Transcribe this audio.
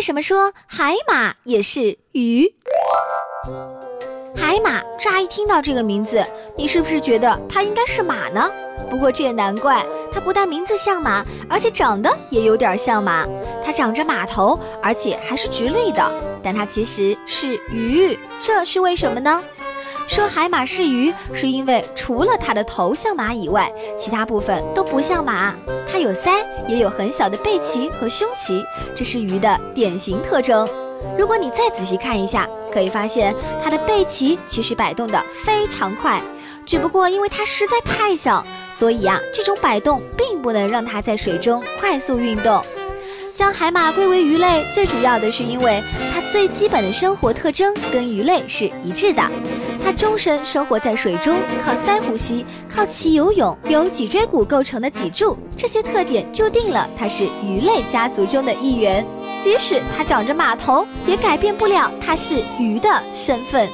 为什么说海马也是鱼？海马，乍一听到这个名字，你是不是觉得它应该是马呢？不过这也难怪，它不但名字像马，而且长得也有点像马。它长着马头，而且还是直立的，但它其实是鱼，这是为什么呢？说海马是鱼，是因为除了它的头像马以外，其他部分都不像马。它有鳃，也有很小的背鳍和胸鳍，这是鱼的典型特征。如果你再仔细看一下，可以发现它的背鳍其实摆动的非常快，只不过因为它实在太小，所以啊，这种摆动并不能让它在水中快速运动。将海马归为鱼类，最主要的是因为它最基本的生活特征跟鱼类是一致的。它终身生活在水中，靠鳃呼吸，靠鳍游泳，由脊椎骨构成的脊柱，这些特点注定了它是鱼类家族中的一员。即使它长着马头，也改变不了它是鱼的身份。